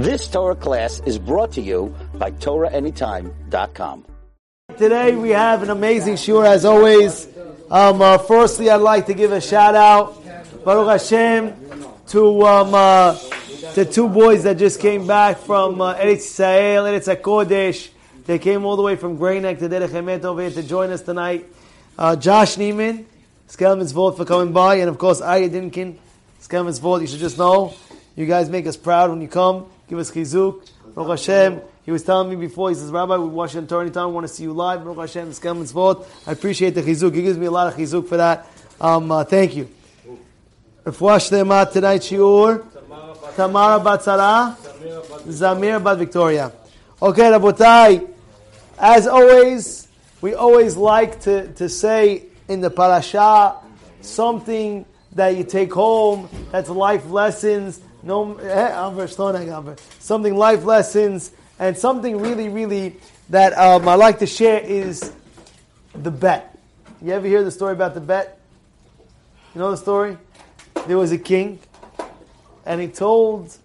This Torah class is brought to you by TorahAnytime.com. Today we have an amazing shiur as always. Um, uh, firstly, I'd like to give a shout out, Baruch Hashem, to um, uh, the two boys that just came back from uh, Eretz Yisrael, Eretz HaKodesh. They came all the way from Great Neck to Derech over here to join us tonight. Uh, Josh Neiman, Skel Mitzvot for coming by, and of course Aya Dinkin, Skel Mitzvot. You should just know, you guys make us proud when you come. Give us chizuk. Baruch Hashem. He was telling me before, he says, Rabbi, we watch on Torah anytime, want to see you live. Baruch Hashem, Skel Mitzvot. I appreciate the chizuk. He gives me a lot of chizuk for that. Um, uh, thank you. Refuah Shlema, tonight, shiur. Tamara Bat Sarah, Zamir Bat Victoria. Okay, Rabotai, as always, we always like to, to say in the parasha something that you take home that's life lessons, no, eh, something life lessons, and something really, really that um, I like to share is the bet. You ever hear the story about the bet? You know the story? There was a king, and he told.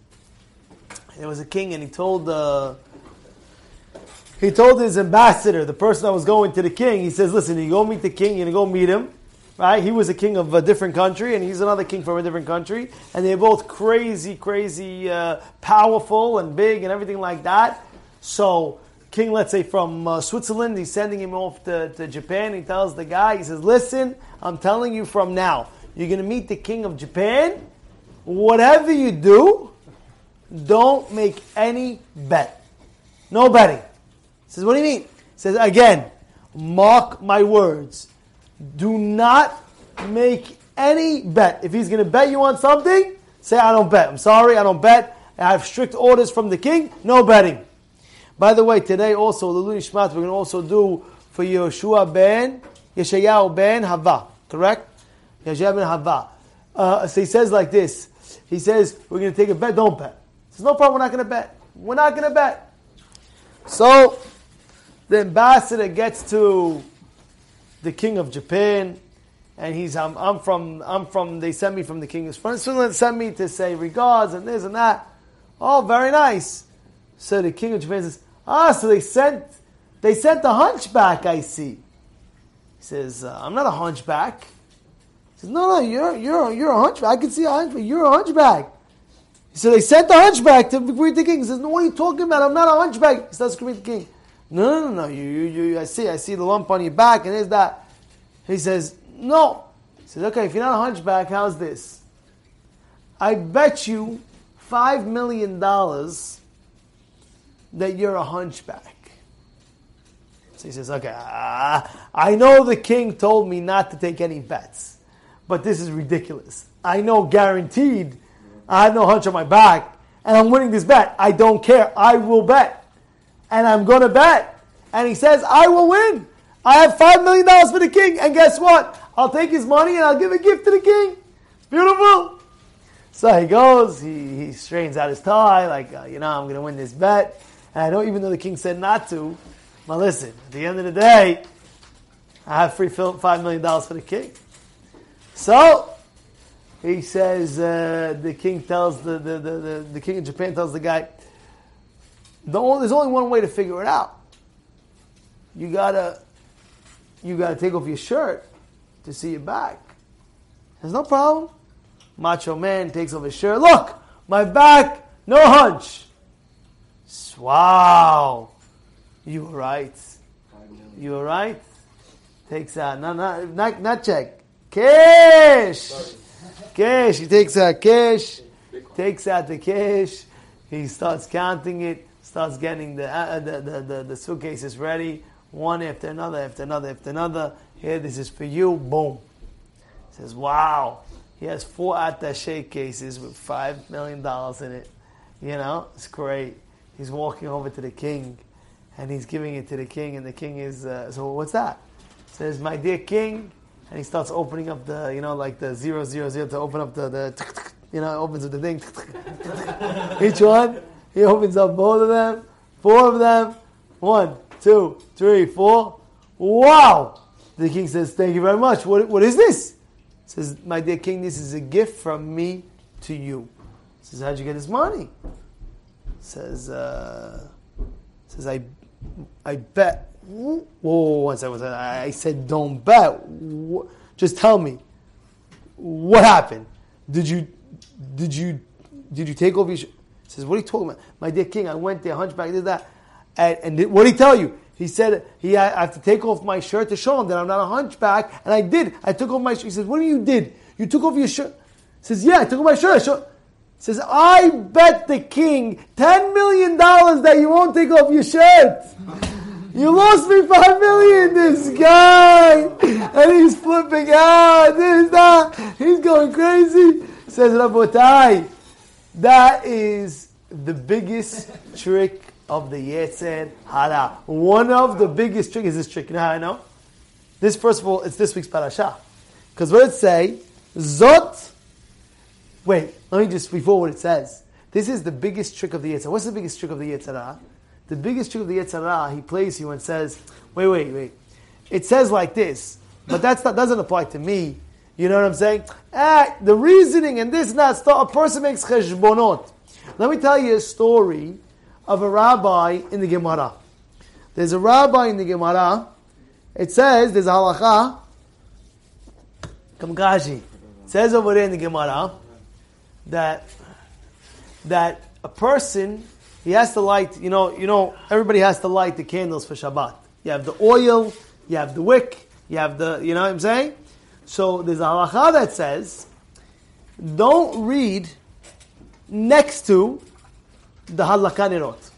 There was a king, and he told uh, he told his ambassador, the person that was going to the king. He says, "Listen, you go meet the king. You're gonna go meet him, right? He was a king of a different country, and he's another king from a different country, and they're both crazy, crazy, uh, powerful and big and everything like that. So." King, let's say from uh, Switzerland, he's sending him off to, to Japan. He tells the guy, he says, Listen, I'm telling you from now, you're going to meet the king of Japan. Whatever you do, don't make any bet. No betting. He says, What do you mean? He says, Again, mark my words. Do not make any bet. If he's going to bet you on something, say, I don't bet. I'm sorry, I don't bet. I have strict orders from the king. No betting. By the way, today also, the we're going to also do for Yeshua ben, Yeshayahu ben Hava. Correct? Yeshua ben Hava. Uh, so he says like this. He says, we're going to take a bet, don't bet. He says, no problem, we're not going to bet. We're not going to bet. So, the ambassador gets to the king of Japan, and he's, I'm, I'm from, I'm from, they sent me from the king of Switzerland, sent me to say regards and this and that. Oh, very nice. So the king of Japan says, ah, so they sent, they sent the hunchback, I see. He says, uh, I'm not a hunchback. He says, no, no, you're, you're, you're a hunchback. I can see a hunchback. You're a hunchback. So they sent the hunchback to greet the king. He says, no, what are you talking about? I'm not a hunchback. He starts to greet the king. No, no, no, you, you, you, I see, I see the lump on your back, and is that. He says, no. He says, okay, if you're not a hunchback, how's this? I bet you five million dollars that you're a hunchback. So he says, okay, uh, I know the king told me not to take any bets, but this is ridiculous. I know guaranteed I have no hunch on my back, and I'm winning this bet. I don't care. I will bet. And I'm going to bet. And he says, I will win. I have $5 million for the king. And guess what? I'll take his money and I'll give a gift to the king. It's beautiful. So he goes, he, he strains out his tie, like, uh, you know, I'm going to win this bet. And I know even though the king said not to, but listen, at the end of the day, I have free $5 million for the king. So, he says, uh, the king tells, the, the, the, the, the king of Japan tells the guy, the only, there's only one way to figure it out. You gotta, you gotta take off your shirt to see your back. There's no problem. Macho man takes off his shirt. Look, my back, no hunch. Wow, you were right. You were right. Takes out, not not not, not check. Cash, cash. He takes out cash. Takes out the cash. He starts counting it starts getting the, uh, the, the, the, the, suitcases ready, one after another, after another, after another. Here, this is for you. Boom. Says, wow. He has four attache cases with five million dollars in it. You know, it's great. He's walking over to the king, and he's giving it to the king, and the king is, uh, so what's that? Says, my dear king, and he starts opening up the, you know, like the zero zero zero to open up the, the you know, opens up the thing. Each one. He opens up both of them, four of them. One, two, three, four. Wow! The king says, Thank you very much. What, what is this? He says, My dear king, this is a gift from me to you. He says, How'd you get this money? He says, uh, says I, I bet. Whoa, one second, one second. I said, don't bet. Just tell me, what happened? Did you, did you, did you take off your? Sh-? Says, what are you talking about? My dear king, I went there, hunchback, did that, and, and what did he tell you? He said he I have to take off my shirt to show him that I'm not a hunchback, and I did. I took off my shirt. He says, "What do you did? You took off your shirt?" He says, "Yeah, I took off my shirt." I says, "I bet the king ten million dollars that you won't take off your shirt." You lost me five million, this guy, and he's flipping out. This that he's going crazy. Says Rabotai, that is the biggest trick of the Yetzer Hara. One of the biggest tricks is this trick. You know how I know? This, first of all, it's this week's parasha. Because what it say, Zot. Wait, let me just, before what it says. This is the biggest trick of the Yetzer. What's the biggest trick of the Yetzer? The biggest trick of the Yetzer he plays you and says, wait, wait, wait. It says like this, but that's that doesn't apply to me. You know what I'm saying? Ah, the reasoning and this that, a person makes cheshbonot. Let me tell you a story of a rabbi in the Gemara. There's a rabbi in the Gemara. It says there's a halacha. Kamkashi. Says over there in the Gemara that that a person he has to light. You know, you know, everybody has to light the candles for Shabbat. You have the oil, you have the wick, you have the. You know what I'm saying? So there's a halacha that says, don't read next to the Halakanirot.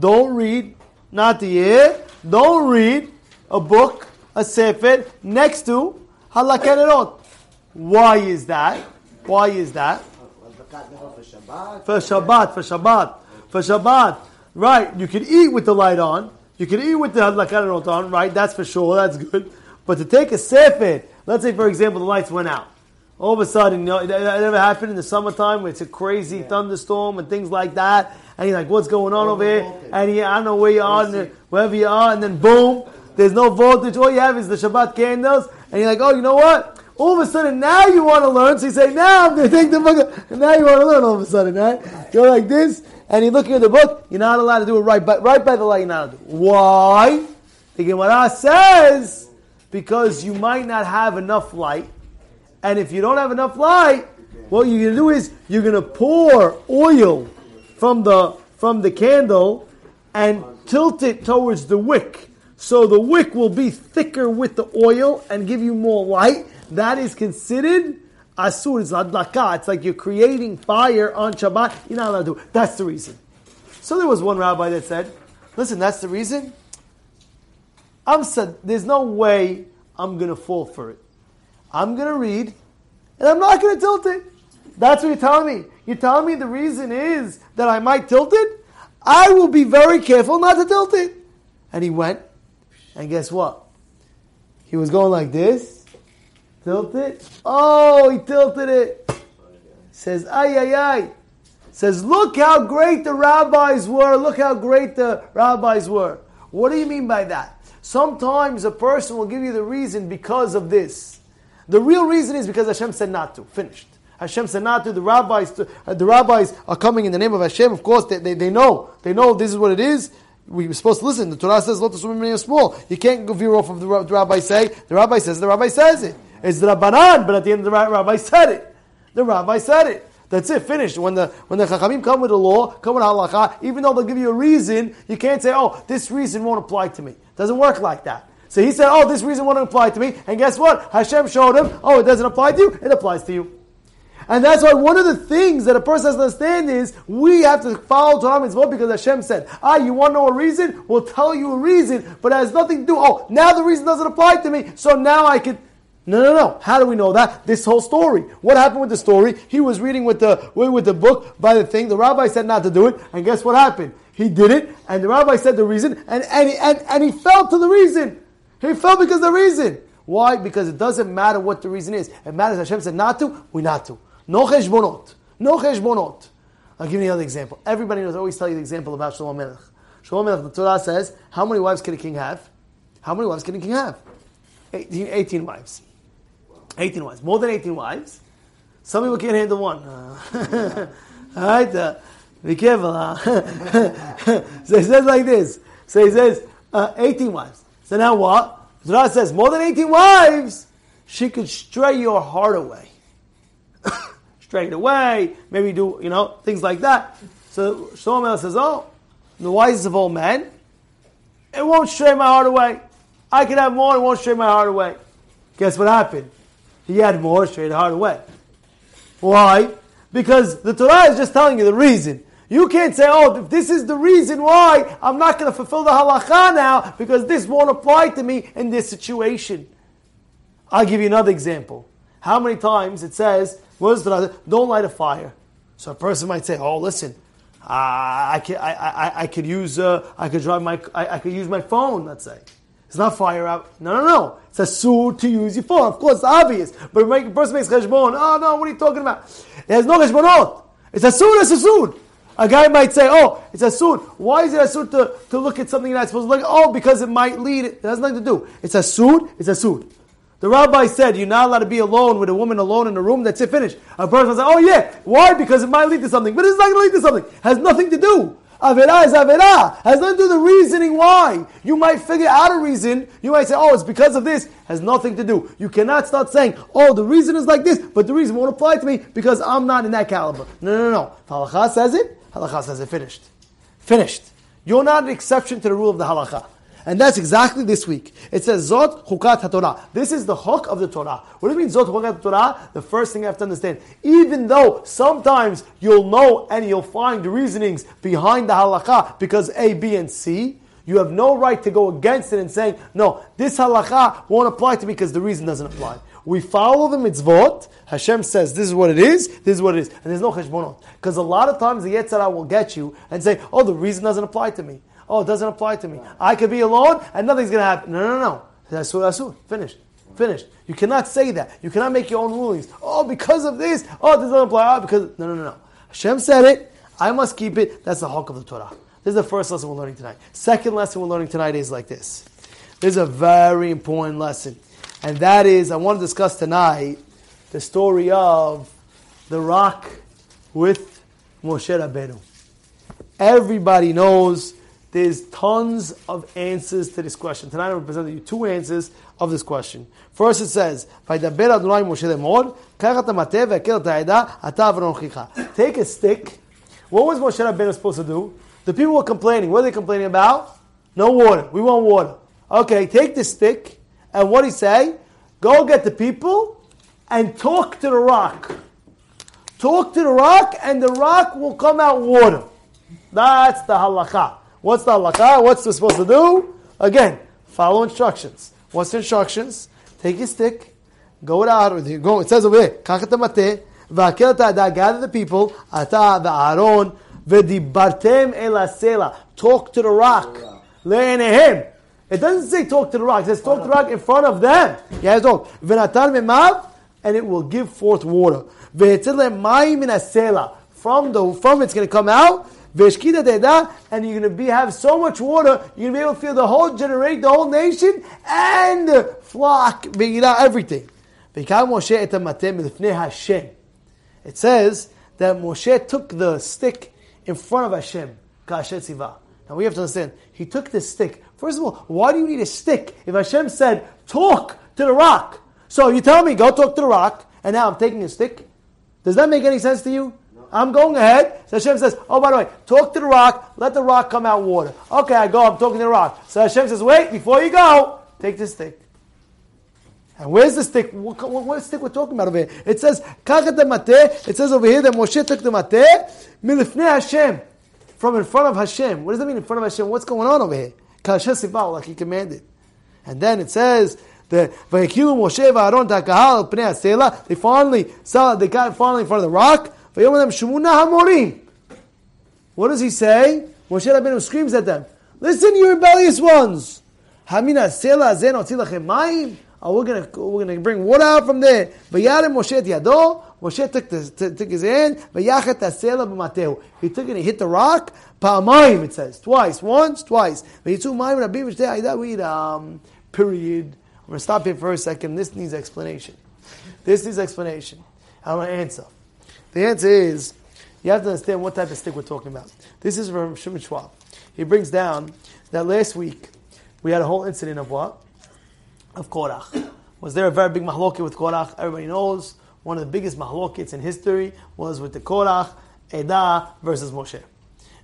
Don't read, not the don't read a book, a sefer, next to Halakanirot. Why is that? Why is that? For Shabbat, for Shabbat, for Shabbat. Right, you can eat with the light on. You can eat with the Halakanirot on, right? That's for sure, that's good. But to take a sefer, let's say for example the lights went out all of a sudden, you know, that, ever happened in the summertime where it's a crazy yeah. thunderstorm and things like that. And you're like, what's going on over here? And he, I don't know where you are, and wherever you are, and then boom, there's no voltage. All you have is the Shabbat candles. And you're like, oh, you know what? All of a sudden, now you want to learn. So you say, now I'm going to take the book. And now you want to learn all of a sudden, right? You're like this, and you're looking at the book. You're not allowed to do it right, but right by the light, you're not allowed to do it. Why? The Gemara says, because you might not have enough light and if you don't have enough light, what you're going to do is you're going to pour oil from the from the candle and tilt it towards the wick. So the wick will be thicker with the oil and give you more light. That is considered asur. It's. It's like you're creating fire on Shabbat. You're not allowed to do it. That's the reason. So there was one rabbi that said, listen, that's the reason. I'm said, there's no way I'm going to fall for it. I'm going to read, and I'm not going to tilt it. That's what you're telling me. You're telling me the reason is that I might tilt it? I will be very careful not to tilt it. And he went, and guess what? He was going like this, tilt it. Oh, he tilted it. Says, ay, ay, ay. Says, look how great the rabbis were. Look how great the rabbis were. What do you mean by that? Sometimes a person will give you the reason because of this. The real reason is because Hashem said not to. Finished. Hashem said not to. The rabbis, uh, the rabbis are coming in the name of Hashem. Of course, they, they, they know. They know this is what it is. We're supposed to listen. The Torah says, "Lot of small." You can't go veer off of the, the rabbi say. The rabbi says. The rabbi says it. It's the rabbanan, but at the end, the rabbi said it. The rabbi said it. That's it. Finished. When the when the chachamim come with a law, come with halacha, even though they'll give you a reason, you can't say, "Oh, this reason won't apply to me." It doesn't work like that. So he said, oh, this reason won't apply to me. And guess what? Hashem showed him, oh, it doesn't apply to you, it applies to you. And that's why one of the things that a person has to understand is we have to follow Torah mitzvot because Hashem said, ah, you want to know a reason? We'll tell you a reason, but it has nothing to do, oh, now the reason doesn't apply to me, so now I can. No, no, no. How do we know that? This whole story. What happened with the story? He was reading with the with the book by the thing. The rabbi said not to do it, and guess what happened? He did it, and the rabbi said the reason, and and he, and, and he fell to the reason. He fell because of the reason. Why? Because it doesn't matter what the reason is. It matters Hashem said not to, we not to. No cheshbonot. No cheshbonot. I'll give you another example. Everybody knows, I always tell you the example about Shlomo Melech. Shlomo Melech, the Torah says, how many wives can a king have? How many wives can a king have? 18, 18 wives. 18 wives. More than 18 wives. Some people can't handle one. Uh, all right? Uh, Be careful, huh? so he says like this. So he says, uh, 18 wives. So now what? Torah says, more than 18 wives, she could stray your heart away. stray it away, maybe do, you know, things like that. So Shlomo says, oh, the wisest of all men, it won't stray my heart away. I can have more, it won't stray my heart away. Guess what happened? He had more, straight the heart away. Why? Because the Torah is just telling you the reason. You can't say, oh, if this is the reason why, I'm not going to fulfill the halacha now because this won't apply to me in this situation. I'll give you another example. How many times it says, what is the, don't light a fire. So a person might say, oh, listen, uh, I, can, I, I, I could use, uh, I could drive my, I, I could use my phone, let's say. It's not fire out. No, no, no. It's asur to use your phone. Of course, it's obvious. But a person makes cheshbon. Oh, no, what are you talking about? There's no cheshbonot. It's asur, it's asur. A guy might say, oh, it's asur. Why is it asur to, to look at something you're not supposed to look at? Oh, because it might lead. It has nothing to do. It's asur, it's asur. The rabbi said you're not allowed to be alone with a woman alone in a room. That's it, finished. A person says, oh yeah, why? Because it might lead to something. But it's not going to lead to something. It has nothing to do. Avera is Avera. Has nothing to do with the reasoning why. You might figure out a reason. You might say, oh, it's because of this. Has nothing to do. You cannot start saying, oh, the reason is like this, but the reason won't apply to me because I'm not in that caliber. No, no, no. Halacha says it. Halacha says it. Finished. Finished. You're not an exception to the rule of the halacha. And that's exactly this week. It says Zot Chukat HaTorah. This is the hook of the Torah. What do you mean Zot Chukat HaTorah? The first thing you have to understand, even though sometimes you'll know and you'll find the reasonings behind the halakha because A, B, and C, you have no right to go against it and saying, no, this halakha won't apply to me because the reason doesn't apply. We follow the mitzvot. Hashem says, this is what it is, this is what it is. And there's no cheshbonot. Because a lot of times the Yetzer Hara will get you and say, oh, the reason doesn't apply to me. Oh, it doesn't apply to me. I could be alone and nothing's going to happen. No, no, no. That's Asur, asur. Finished. Finished. You cannot say that. You cannot make your own rulings. Oh, because of this. Oh, this doesn't apply. Oh, because no, no, no, no. Hashem said it. I must keep it. That's the hulk of the Torah. This is the first lesson we're learning tonight. Second lesson we're learning tonight is like this. This is a very important lesson, and that is I want to discuss tonight the story of the rock with Moshe Rabbeinu. Everybody knows there's tons of answers to this question. Tonight I'm presenting you two answers of this question. First it says, Take a stick. What was Moshe Rabbeinu supposed to do? The people were complaining. What are they complaining about? No water. We want water. Okay, take the stick, and what he say? Go get the people and talk to the rock. Talk to the rock, and the rock will come out water. That's the halakha. What's the halakha? What's it supposed to do? Again, follow instructions. What's the instructions? Take your stick, go it out. Go. It says over here, gather the people, ata the Aaron, v'dibartem elasela. Talk to the rock. Le'enehem. It doesn't say talk to the rock. It says talk to the rock in front of them. Yeah, talk. V'natar memav, and it will give forth water. V'etzele mayim in From the from it's going to come out Veshkida Deda, and you're going to be, have so much water, you're going to be able to feel the whole generate, the whole nation, and the flock, everything. It says that Moshe took the stick in front of Hashem. Now we have to understand, he took the stick. First of all, why do you need a stick if Hashem said, talk to the rock? So you tell me, go talk to the rock, and now I'm taking a stick? Does that make any sense to you? I'm going ahead. So Hashem says, oh, by the way, talk to the rock, let the rock come out water. Okay, I go, I'm talking to the rock. So Hashem says, wait, before you go, take the stick. And where's the stick? What, what, what stick we're talking about over here? It says, it says over here that Moshe took the mate, milifnei Hashem, from in front of Hashem. What does that mean in front of Hashem? What's going on over here? like he commanded. And then it says, the Vayikilu Moshe takahal pnei They finally saw they got finally in front of the rock. What does he say? Moshe Rabbeinu screams at them. Listen, you rebellious ones. Hamina sela mayim. Oh, we're gonna we're gonna bring water out from there. Vayarem Moshe yado. Moshe took the, took his hand. Vayachet asela b'mateu. He took it and he hit the rock. Pa'amayim it says twice, once, twice. Vayitzu mayim rabbi v'shtei ayda. We um period. I'm gonna stop here for a second. This needs explanation. This needs explanation. I want to answer. The answer is, you have to understand what type of stick we're talking about. This is from Shimon Schwab. He brings down that last week we had a whole incident of what? Of Korach. Was there a very big mahloket with Korach? Everybody knows one of the biggest mahlokets in history was with the Korach, Edah versus Moshe.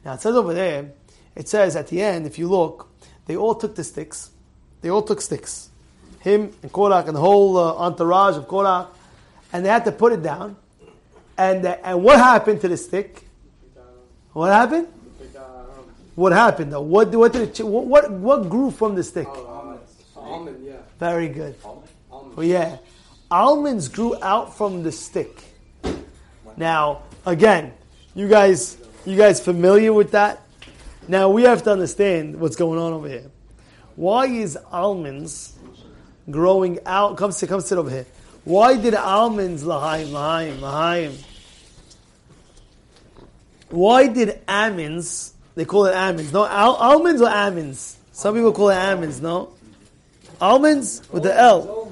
Now it says over there, it says at the end, if you look, they all took the sticks. They all took sticks. Him and Korach and the whole uh, entourage of Korach. And they had to put it down. And, uh, and what happened to the stick? What happened? What happened though? What, what did it, what, what, what grew from the stick? Almonds. Almond, yeah. Very good. Almond. Well, yeah. Almonds grew out from the stick. Now, again, you guys, you guys familiar with that? Now we have to understand what's going on over here. Why is almonds growing out? Come sit, come sit over here. Why did almonds lahaim, lahaim, lahaim? Why did almonds? They call it almonds. No, al- almonds or almonds. Some people call it almonds. No, almonds with the L.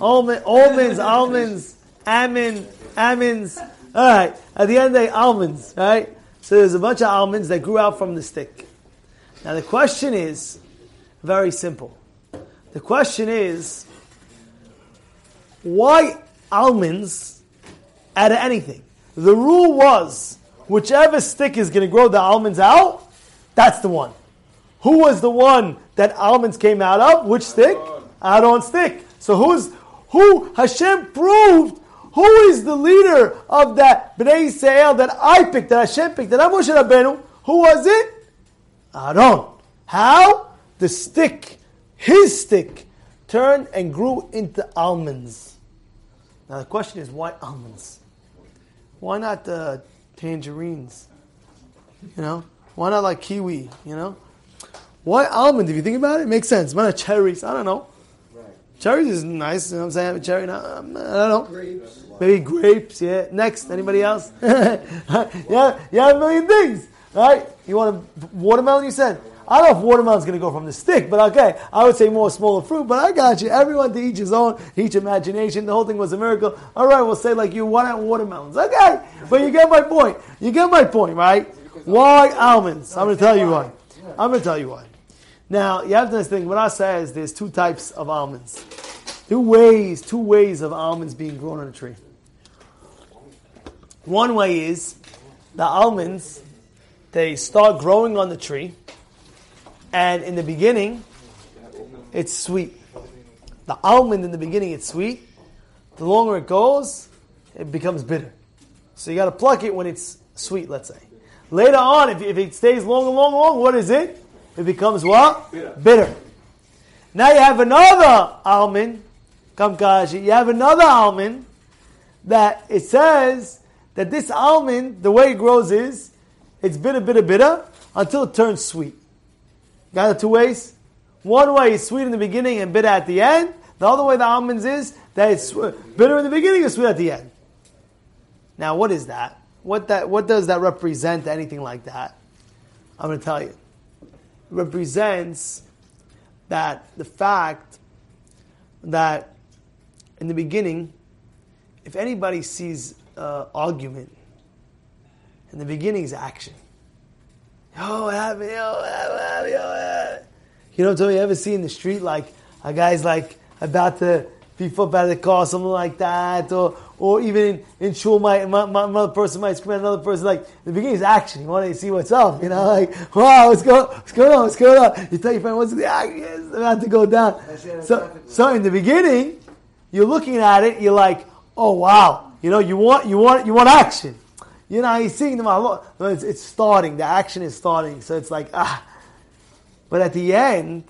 Almond, almonds, almonds, almond, almonds. All right. At the end, they almonds. Right. So there's a bunch of almonds that grew out from the stick. Now the question is very simple. The question is why almonds out of anything? The rule was whichever stick is going to grow the almonds out, that's the one. Who was the one that almonds came out of? Which stick? Aharon stick. So who's who Hashem proved who is the leader of that Bnei Israel that I picked, that Hashem picked, that I'm Moshe Rabbeinu? Who was it? Aaron. How? The stick, his stick, turned and grew into almonds. Now the question is, why almonds? Why not uh, tangerines? You know, why not like kiwi? You know, why almond? If you think about it, it makes sense. Why not cherries? I don't know. Right. Cherries is nice. You know what I'm saying? Cherry, no, um, I don't know. Grapes. Maybe grapes, yeah. Next, anybody else? yeah, you have a million things, right? You want a watermelon, you said? I don't know if watermelon's going to go from the stick, but okay. I would say more smaller fruit, but I got you. Everyone to each his own, each imagination. The whole thing was a miracle. All right, we'll say like you, why not watermelons? Okay, but you get my point. You get my point, right? Why almonds? I'm going to tell you why. I'm going to tell you why. Now, you have to understand, what I say is there's two types of almonds. Two ways, two ways of almonds being grown on a tree. One way is the almonds, they start growing on the tree, and in the beginning, it's sweet. The almond in the beginning, it's sweet. The longer it goes, it becomes bitter. So you got to pluck it when it's sweet, let's say. Later on, if, if it stays long and long, long, what is it? It becomes what? Bitter. Bitter. Now you have another almond, Kamkashi, you have another almond that it says that this almond, the way it grows is, it's bitter, bitter, bitter, until it turns sweet. Got the two ways? One way is sweet in the beginning and bitter at the end. The other way the almonds is that it's bitter in the beginning and sweet at the end. Now, what is that? What that? What does that represent? Anything like that? I'm going to tell you. It represents that the fact that in the beginning, if anybody sees uh, argument, in the beginning is action. Yo, what happened? Yo, what happened? What happened? Yo? You know, Tony, you ever see in the street like a guy's like about to be flipped out of the car, something like that, or or even in, in shul, might, my, my, another person might scream at another person. Like the beginning is action. You want to see what's up, you know? Like, wow, what's going, what's going on? What's going on? You tell your friend, what's the action? It's about to go down. So, so in the beginning, you're looking at it. You're like, oh wow, you know, you want, you want, you want action. You know, you're seeing them a lot. It's, it's starting. The action is starting. So it's like ah. But at the end,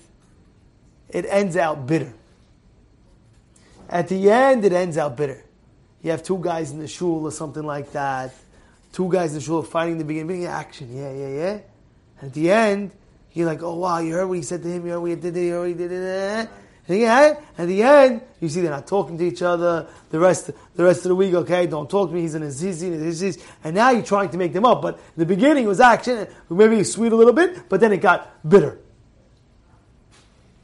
it ends out bitter. At the end, it ends out bitter. You have two guys in the shul or something like that. Two guys in the shul fighting in the beginning, action, yeah, yeah, yeah. At the end, you're like, oh wow, you heard what he said to him, you heard what he did, you heard what he did. And at the end, you see they're not talking to each other. The rest, the rest of the week, okay, don't talk to me. He's in a zizi, in a zizi. And now you're trying to make them up. But the beginning, was action. Maybe sweet a little bit, but then it got bitter.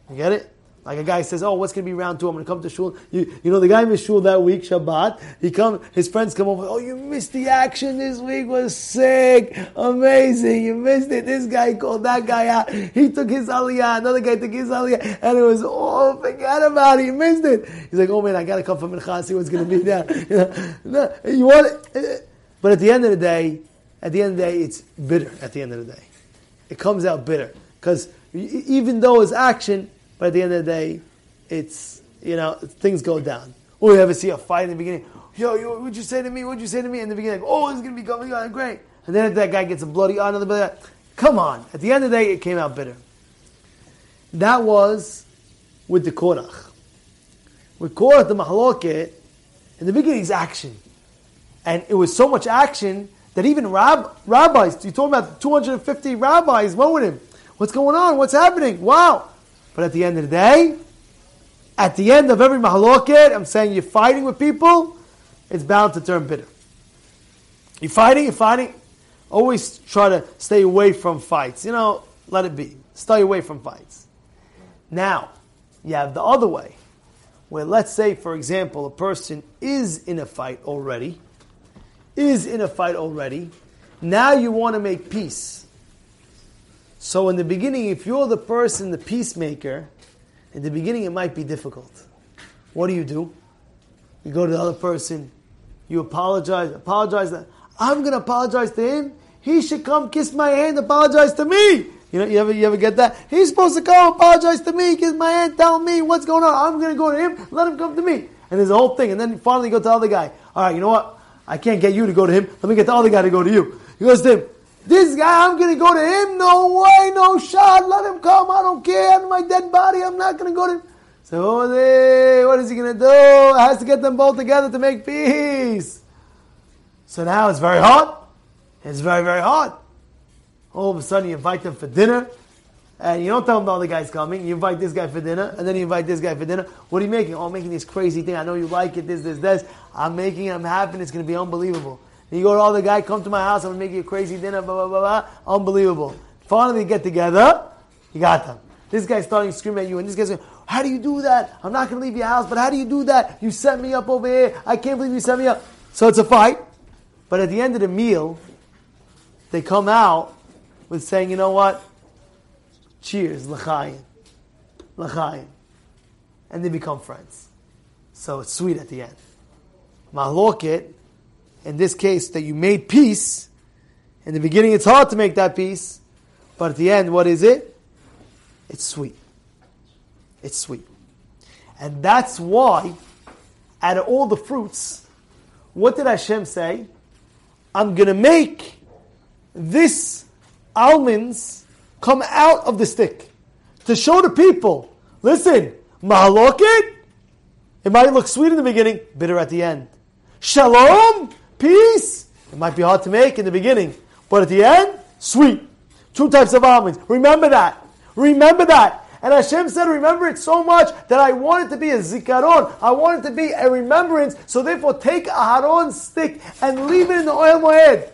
You get it? Like a guy says, "Oh, what's going to be round two? I'm going to come to shul." You, you know, the guy missed shul that week, Shabbat. He come, his friends come over. Oh, you missed the action this week. Was sick, amazing. You missed it. This guy called that guy out. He took his aliyah. Another guy took his aliyah, and it was oh, forget about it. You missed it. He's like, "Oh man, I got to come from Mincha see what's going to be there." You, know, no, you want it, but at the end of the day, at the end of the day, it's bitter. At the end of the day, it comes out bitter because even though it's action but at the end of the day, it's, you know, things go down. Or you ever see a fight in the beginning, yo, yo, what'd you say to me? What'd you say to me? In the beginning, oh, it's going to be going on, great. And then that guy gets a bloody eye, another bloody Come on. At the end of the day, it came out bitter. That was with the Korach. With Korach, the Mahaloket, in the beginning, it's action. And it was so much action that even rab- rabbis, you talking about 250 rabbis, went with him. What's going on? What's happening? Wow. But at the end of the day, at the end of every mahaloket, I'm saying you're fighting with people, it's bound to turn bitter. You're fighting, you're fighting. Always try to stay away from fights. You know, let it be. Stay away from fights. Now, you have the other way, where let's say, for example, a person is in a fight already, is in a fight already. Now you want to make peace. So in the beginning, if you're the person, the peacemaker, in the beginning it might be difficult. What do you do? You go to the other person, you apologize, apologize. I'm going to apologize to him. He should come kiss my hand, apologize to me. You know, you ever, you ever get that? He's supposed to come apologize to me, kiss my hand, tell me what's going on. I'm going to go to him, let him come to me. And there's a whole thing. And then finally you go to the other guy. All right, you know what? I can't get you to go to him. Let me get the other guy to go to you. He goes to him. This guy, I'm going to go to him. No way, no shot. Let him come. I don't care. My dead body, I'm not going to go to him. So what is he going to do? I has to get them both together to make peace. So now it's very hot. It's very, very hot. All of a sudden, you invite them for dinner. And you don't tell them all the other guy's coming. You invite this guy for dinner, and then you invite this guy for dinner. What are you making? Oh, I'm making this crazy thing. I know you like it, this, this, this. I'm making it, I'm happy, it's going to be unbelievable. You go to all the guy, come to my house, I'm gonna make you a crazy dinner, blah, blah, blah, blah. Unbelievable. Finally, get together, you got them. This guy's starting to scream at you, and this guy's going, How do you do that? I'm not gonna leave your house, but how do you do that? You set me up over here. I can't believe you set me up. So it's a fight. But at the end of the meal, they come out with saying, You know what? Cheers, l'chaim. L'chaim. And they become friends. So it's sweet at the end. Mahloket in this case, that you made peace. In the beginning, it's hard to make that peace, but at the end, what is it? It's sweet. It's sweet. And that's why, out of all the fruits, what did Hashem say? I'm going to make this almonds come out of the stick to show the people. Listen, mahaloket, it might look sweet in the beginning, bitter at the end. Shalom, Peace, it might be hard to make in the beginning, but at the end, sweet. Two types of almonds. Remember that. Remember that. And Hashem said, remember it so much that I want it to be a zikaron. I want it to be a remembrance. So therefore, take Aharon stick and leave it in the Ohel Moed.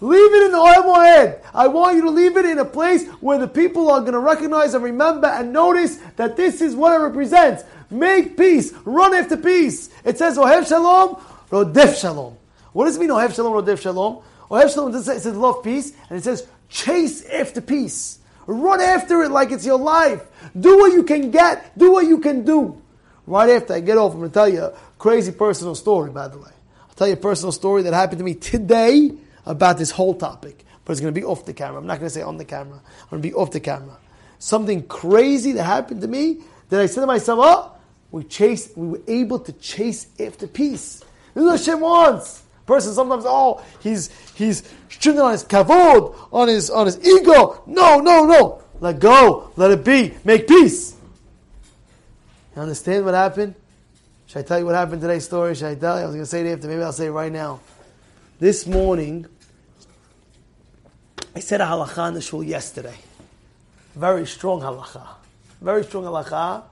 Leave it in the Ohel Moed. I want you to leave it in a place where the people are going to recognize and remember and notice that this is what it represents. Make peace. Run after peace. It says, Ohev shalom, rodef shalom. What does it mean, Ohev Shalom, Rodef Shalom? Ohev Shalom, it says love peace, and it says chase after peace. Run after it like it's your life. Do what you can get. Do what you can do. Right after I get off, I'm going to tell you a crazy personal story, by the way. I'll tell you a personal story that happened to me today about this whole topic. But it's going to be off the camera. I'm not going to say on the camera. I'm going to be off the camera. Something crazy that happened to me that I said to myself, oh, we chased, we were able to chase after peace. This is what Hashem wants. Person sometimes, oh, he's he's shooting on his kavod, on his on his ego. No, no, no. Let go. Let it be. Make peace. You understand what happened? Should I tell you what happened today's story? Should I tell you? I was going to say it after. Maybe I'll say it right now. This morning, I said a halacha in the shul yesterday. Very strong halacha. Very strong halacha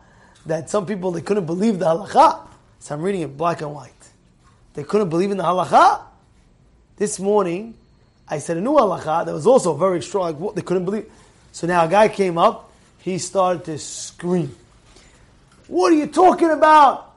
that some people, they couldn't believe the halacha. So I'm reading it black and white. They couldn't believe in the halacha. This morning, I said a new halacha that was also very strong. Like, what? they couldn't believe. So now a guy came up. He started to scream. What are you talking about?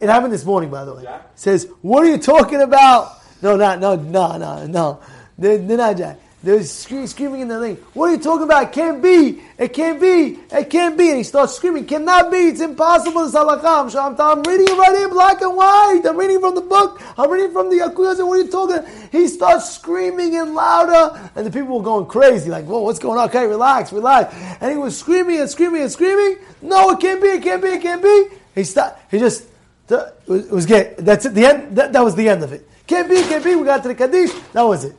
It happened this morning, by the way. Jack? Says, what are you talking about? No, not, no, no, no, no. They're, they're not Jack. They're scre- screaming in the thing. What are you talking about? It can't be. It can't be. It can't be. And he starts screaming. Cannot be. It's impossible. It's halakha. I'm, I'm reading it right here, black and white. I'm reading from the book. I'm reading from the Yakuza. What are you talking? He starts screaming and louder, and the people were going crazy. Like, whoa, what's going on? Okay, relax, relax. And he was screaming and screaming and screaming. No, it can't be. It can't be. It can't be. He stopped. He just. It was, it was gay. That's it. The end. That, that was the end of it. Can't be. Can't be. We got to the kaddish. That was it.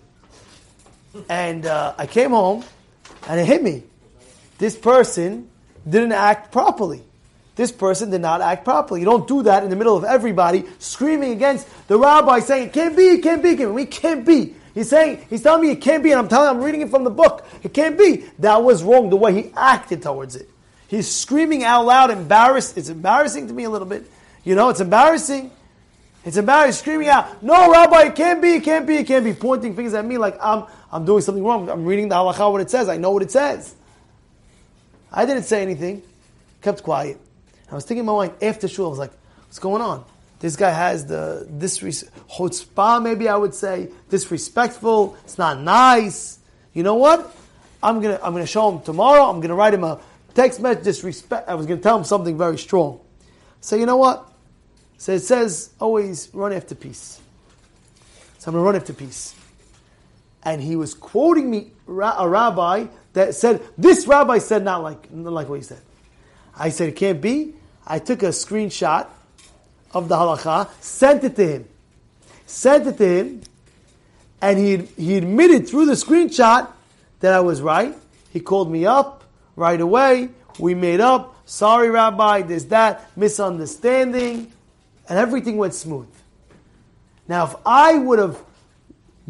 And uh, I came home, and it hit me. This person didn't act properly. This person did not act properly. You don't do that in the middle of everybody screaming against the rabbi, saying it can't be, it can't be, it can't be. We can't be. He's saying, he's telling me it can't be, and I'm telling, I'm reading it from the book. It can't be. That was wrong. The way he acted towards it. He's screaming out loud, embarrassed. It's embarrassing to me a little bit. You know, it's embarrassing. It's embarrassing, screaming out, "No, Rabbi, it can't be, it can't be, it can't be," pointing fingers at me like I'm I'm doing something wrong. I'm reading the halacha what it says. I know what it says. I didn't say anything. Kept quiet. I was thinking in my mind after shul. I was like, "What's going on?" This guy has the disres chutzpah, maybe I would say disrespectful. It's not nice. You know what? I'm gonna I'm gonna show him tomorrow. I'm gonna write him a text message. Disrespect. I was gonna tell him something very strong. So you know what? So it says always run after peace. So I'm going to run after peace. And he was quoting me a rabbi that said, this rabbi said not like, not like what he said. I said, it can't be. I took a screenshot of the halacha, sent it to him. Sent it to him, and he, he admitted through the screenshot that I was right. He called me up right away. We made up. Sorry, Rabbi, there's that misunderstanding and everything went smooth. Now, if I would have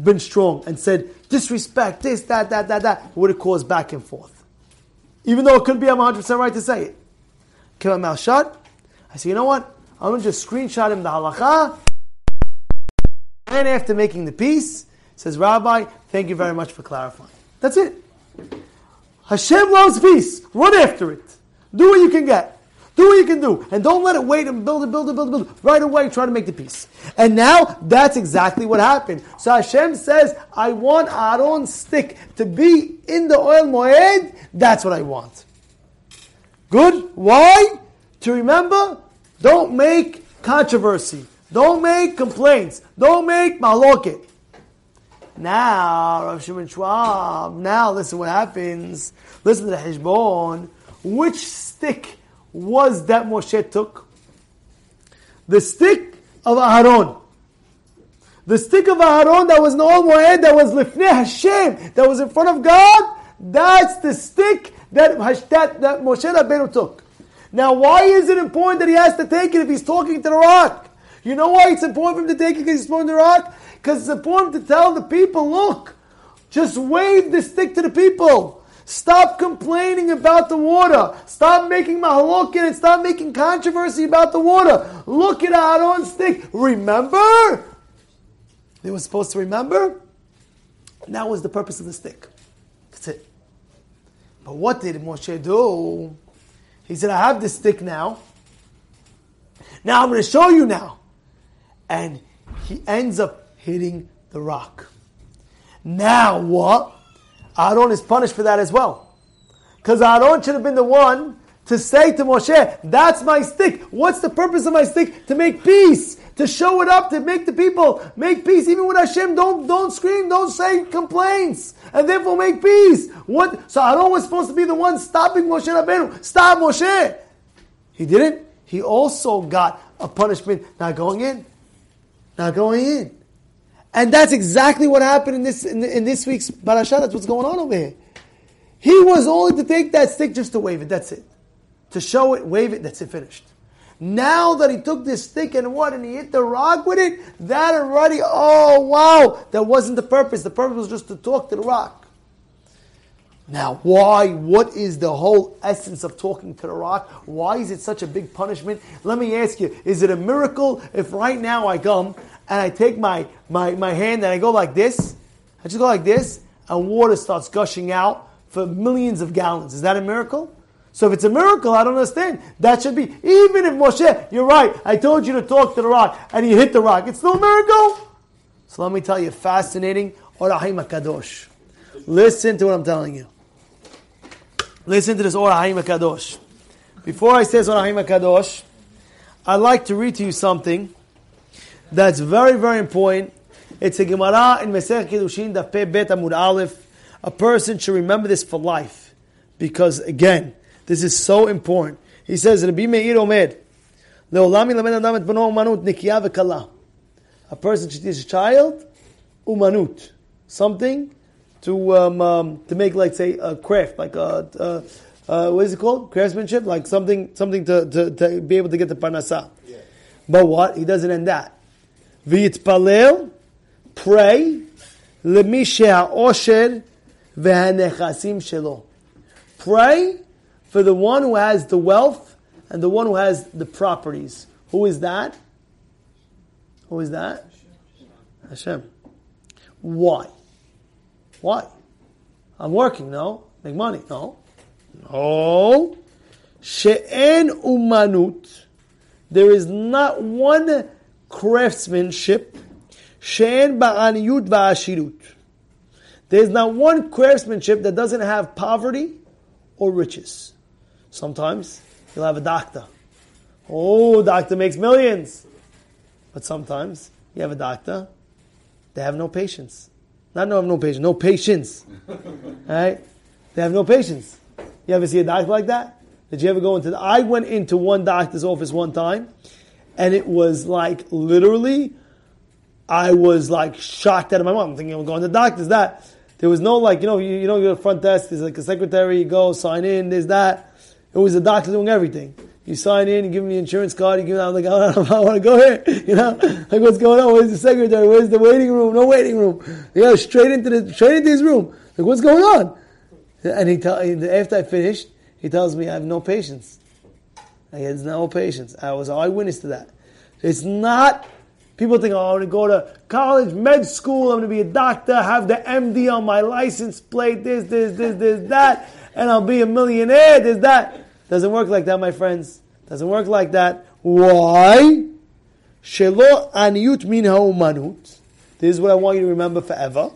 been strong and said, disrespect, this, that, that, that, that, would have caused back and forth. Even though it couldn't be, I'm 100% right to say it. Keep my mouth shut. I said, you know what? I'm going to just screenshot him the halacha. And after making the peace, says, Rabbi, thank you very much for clarifying. That's it. Hashem loves peace. Run after it. Do what you can get. Do what you can do. And don't let it wait and build it, build it, build it, build. Right away, try to make the peace. And now, that's exactly what happened. So Hashem says, I want Aaron's stick to be in the Ohel Moed. That's what I want. Good? Why? To remember, don't make controversy. Don't make complaints. Don't make maloket. Now, Rav Shimon Schwab, now listen what happens. Listen to the Heshbon. Which stick was that Moshe took? The stick of Aharon. The stick of Aharon that was Noel Moed, that was Lifnei Hashem, that was in front of God, that's the stick that, that, that Moshe Rabbeinu took. Now, why is it important that he has to take it if he's talking to the rock? You know why it's important for him to take it because he's talking to the rock? Because it's important to tell the people, look, just wave the stick to the people. Stop complaining about the water. Stop making mahalokin and stop making controversy about the water. Look at Aaron's stick. Remember? They were supposed to remember? And that was the purpose of the stick. That's it. But what did Moshe do? He said, I have this stick now. Now I'm going to show you now. And he ends up hitting the rock. Now what? Aaron is punished for that as well. Because Aaron should have been the one to say to Moshe, that's my stick. What's the purpose of my stick? To make peace. To show it up, to make the people make peace. Even with Hashem, don't, don't scream, don't say complaints. And therefore make peace. What? So Aaron was supposed to be the one stopping Moshe Rabbeinu. Stop Moshe. He didn't. He also got a punishment not going in. Not going in. And that's exactly what happened in this in, in this week's parasha. That's what's going on over here. He was only to take that stick just to wave it. That's it. To show it, wave it. That's it. Finished. Now that he took this stick and what, and he hit the rock with it, that already, oh wow, that wasn't the purpose. The purpose was just to talk to the rock. Now, why? What is the whole essence of talking to the rock? Why is it such a big punishment? Let me ask you, is it a miracle if right now I come and I take my, my, my hand and I go like this, I just go like this, and water starts gushing out for millions of gallons. Is that a miracle? So if it's a miracle, I don't understand. That should be, even if Moshe, you're right, I told you to talk to the rock, and you hit the rock, it's no miracle. So let me tell you, fascinating, Ohr HaChaim HaKadosh. Listen to what I'm telling you. Listen to this Ohr HaChaim HaKadosh. Before I say Ohr HaChaim HaKadosh, I'd like to read to you something that's very, very important. It's a Gemara in Mesech Kiddushin, Daf Pei Bet Amud Aleph. A person should remember this for life. Because again, this is so important. He says, Rabbi Meir Omer, Le'olam yilamed adam et bano umanut nikiya v'kala. A person should teach a child umanut, something to um, um, to make, like say, a craft, like a, uh, uh, what is it called? Craftsmanship, like something something to, to, to be able to get the parnasa. Yeah. But what? He doesn't end that. V'yitpalel, pray, למי שהעושר והנכסים שלו. Pray for the one who has the wealth and the one who has the properties. Who is that? Who is that? Hashem. Why? Why? I'm working, no? Make money, no? No. She'en umanut. There is not one craftsmanship. She'en ba'aniyut va'ashirut. There's not one craftsmanship that doesn't have poverty or riches. Sometimes you'll have a doctor. Oh, doctor makes millions. But sometimes you have a doctor, they have no patience. Not no have no patience, no patience. right? They have no patience. You ever see a doctor like that? Did you ever go into the, I went into one doctor's office one time and it was like literally I was like shocked out of my mind. I'm thinking I'm going to the doctor's that. There was no like, you know, you, you know, you're front desk, there's like a secretary, you go, sign in, there's that. It was the doctor doing everything. You sign in, you give me the insurance card, you give me, I'm like, I, don't know, I want to go here. You know, like what's going on? Where's the secretary? Where's the waiting room? No waiting room. You know, straight into the, straight into his room. Like, what's going on? And he tell, after I finished, he tells me I have no patience. I had no patience. I was an eyewitness to that. It's not, people think, oh, I'm going to go to college, med school, I'm going to be a doctor, have the MD on my license plate, this, this, this, this, that, and I'll be a millionaire, this, that. Doesn't work like that, my friends. Doesn't work like that. Why? Shelo aniyut min ha'umanut. This is what I want you to remember forever.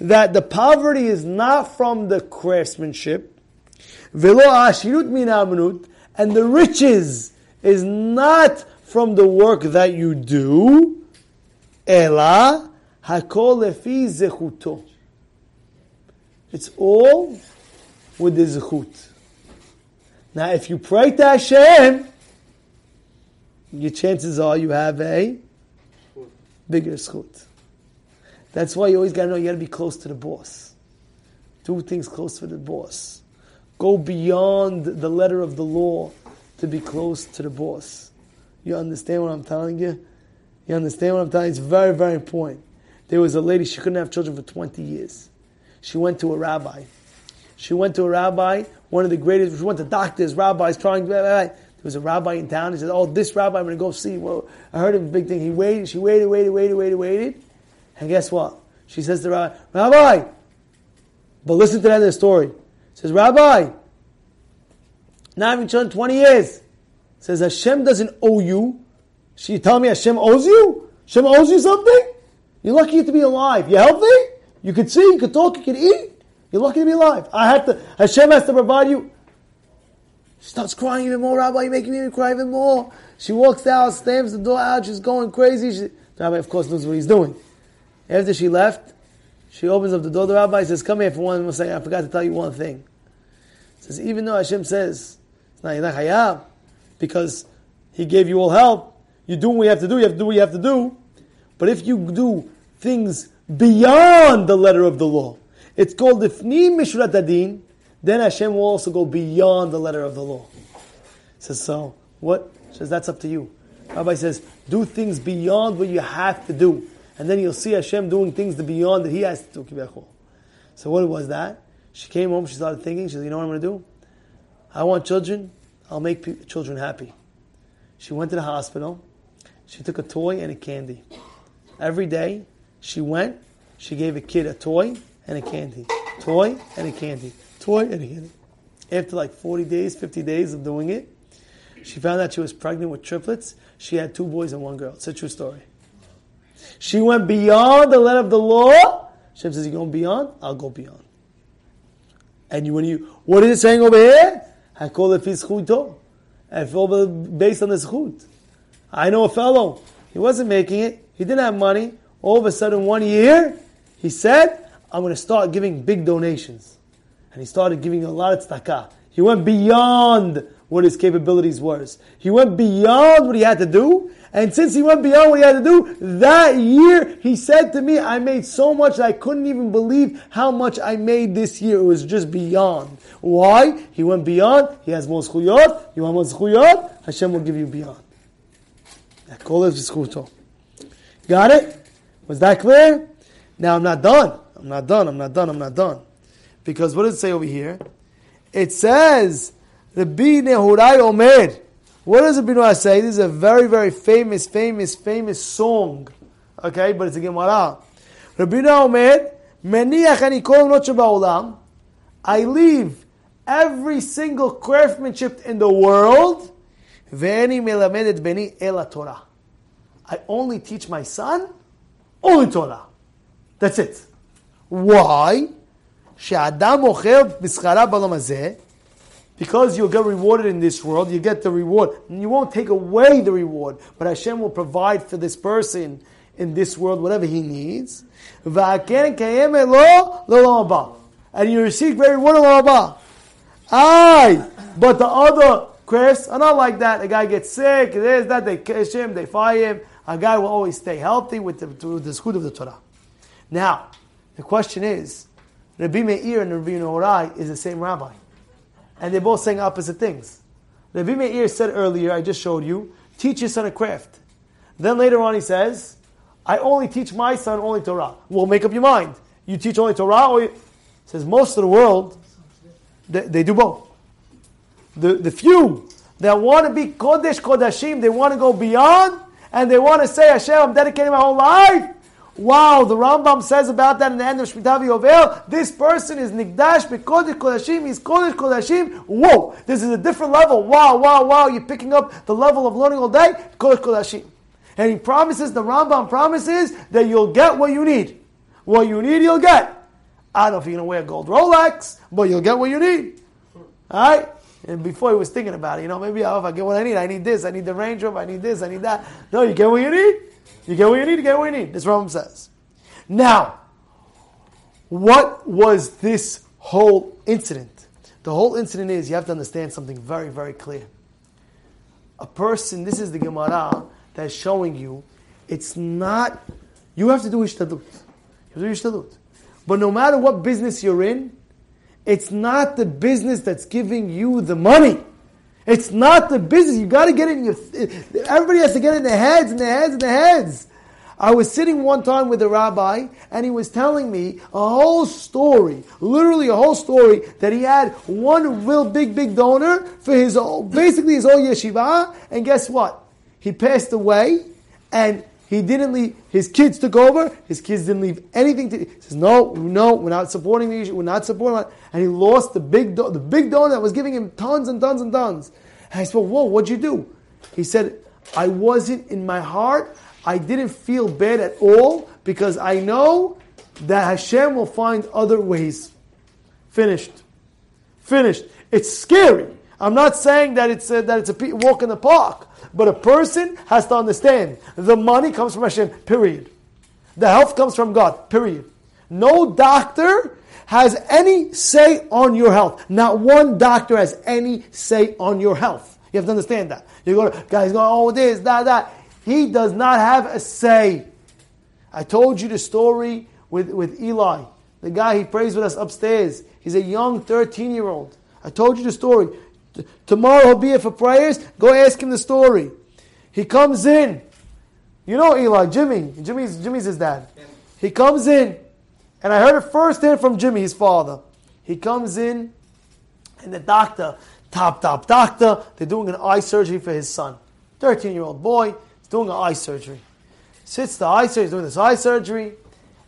That the poverty is not from the craftsmanship. Velo ashirut min ha'umanut. And the riches is not from the work that you do. Ela hakol lefi zechuto. It's all with the zechut. Now, if you pray to Hashem, your chances are you have a bigger zchut. That's why you always got to know you got to be close to the boss. Do things close to the boss. Go beyond the letter of the law to be close to the boss. You understand what I'm telling you? You understand what I'm telling you? It's very, very important. There was a lady, she couldn't have children for 20 years. She went to a rabbi. She went to a rabbi one of the greatest, she went to doctors, rabbis, trying, blah, blah, blah. there was a rabbi in town, he said, oh, this rabbi, I'm going to go see. Well, I heard a big thing. He waited, she waited, waited, waited, waited, waited. And guess what? She says to the rabbi, Rabbi, but listen to the end of the story. Says, Rabbi, now I've been children 20 years. Says, Hashem doesn't owe you. She tell me Hashem owes you? Hashem owes you something? You're lucky to be alive. You're healthy? You could see, you could talk, you could eat. You're lucky to be alive. I have to, Hashem has to provide you. She starts crying even more, Rabbi, you're making me cry even more. She walks out, stamps the door out, she's going crazy. She, rabbi, of course, knows what he's doing. After she left, she opens up the door. The rabbi says, Come here for one second. I forgot to tell you one thing. says, Even though Hashem says, It's not, hayab, because He gave you all help, you do what you have to do, you have to do what you have to do. But if you do things beyond the letter of the law, it's called Lifnim Mishurat HaDin. Then Hashem will also go beyond the letter of the law. Says so. What? Says that's up to you. Rabbi says do things beyond what you have to do, and then you'll see Hashem doing things beyond that He has to do. So what was that? She came home. She started thinking. She said, "You know what I'm going to do? I want children. I'll make pe- children happy." She went to the hospital. She took a toy and a candy. Every day she went. She gave a kid a toy and a candy. Toy and a candy. Toy and a candy. After like 40 days, 50 days of doing it, she found out she was pregnant with triplets. She had two boys and one girl. It's a true story. She went beyond the letter of the law. Hashem says, "You going beyond? I'll go beyond." And you, when you, what is it saying over here? I call it fizchuto. I feel based on the zchut. I know a fellow. He wasn't making it. He didn't have money. All of a sudden, one year, he said, "I'm going to start giving big donations," and he started giving a lot of tzedakah. He went beyond what his capabilities was. He went beyond what he had to do, and since he went beyond what he had to do, that year he said to me, I made so much that I couldn't even believe how much I made this year. It was just beyond. Why? He went beyond. He has more zchuyot. You want more zchuyot? Hashem will give you beyond. Got it? Was that clear? Now I'm not done. I'm not done. I'm not done. I'm not done. Because what does it say over here? It says, the Bi Nehorai Omer. What does the Binoah say? This is a very, very famous, famous, famous song. Okay, but it's a Gemara. Rabbi Omer, Meniach ani kol ba'olam. I leave every single craftsmanship in the world. Ve'eni melamed beni ela Torah. I only teach my son only Torah. That's it. Why? שאדם מוכר בשכרה בעולם הזה, because you'll get rewarded in this world, you get the reward. And you won't take away the reward, but Hashem will provide for this person in this world whatever he needs. And you receive great reward Aye, but the other crafts are not like that. A guy gets sick, there's that, they catch him, they fire him. A guy will always stay healthy with the, with the zchut of the Torah. Now, the question is, Rabbi Meir and Rabbi Nehorai is the same rabbi and they're both saying opposite things. Rabbi Meir said earlier, I just showed you, teach your son a craft. Then later on he says, I only teach my son only Torah. Well, make up your mind. You teach only Torah, or you... says most of the world, they, they do both. The, the few that want to be Kodesh Kodashim, they want to go beyond, and they want to say, Hashem, I'm dedicating my whole life, Wow, the Rambam says about that in the end of Shmita Yovel. This person is Nikdash Bekodesh Kodashim. He's Kodesh Kodashim. Whoa, this is a different level. Wow, wow, wow. You're picking up the level of learning all day. Kodesh Kodashim. And he promises, the Rambam promises that you'll get what you need. What you need, you'll get. I don't know if you're going to wear gold Rolex, but you'll get what you need. All right? And before he was thinking about it, you know, maybe oh, if I get what I need, I need this, I need the Range Rover, I need this, I need that. No, you get what you need. You get what you need, you get what you need. This Rambam says. Now, what was this whole incident? The whole incident is you have to understand something very, very clear. A person, this is the Gemara that's showing you, it's not, you have to do ishtadut. You have to do ishtadut. But no matter what business you're in, it's not the business that's giving you the money. It's not the business. You got to get it in your. Everybody has to get in their heads, in their heads, in their heads. I was sitting one time with a rabbi, and he was telling me a whole story, literally a whole story, that he had one real big, big donor for his, basically his whole yeshiva, and guess what? He passed away, and he didn't leave. His kids took over. His kids didn't leave anything to. He says, "No, no, we're not supporting the issue. We're not supporting." That. And he lost the big, the big donor that was giving him tons and tons and tons. And I said, "Whoa, what'd you do?" He said, "I wasn't in my heart. I didn't feel bad at all because I know that Hashem will find other ways." Finished. Finished. It's scary. I'm not saying that it's a, that it's a walk in the park. But a person has to understand the money comes from Hashem, period. The health comes from God, period. No doctor has any say on your health. Not one doctor has any say on your health. You have to understand that. You go, guys go, oh, this, that, that. He does not have a say. I told you the story with, with Eli, the guy he prays with us upstairs. He's a young 13 year old. I told you the story. Tomorrow he'll be here for prayers. Go ask him the story. He comes in. You know Eli, Jimmy. Jimmy's, Jimmy's his dad. He comes in. And I heard it firsthand from Jimmy, his father. He comes in, and the doctor, top, top doctor, they're doing an eye surgery for his son. 13 year old boy is doing an eye surgery. Sits the eye surgery, doing this eye surgery.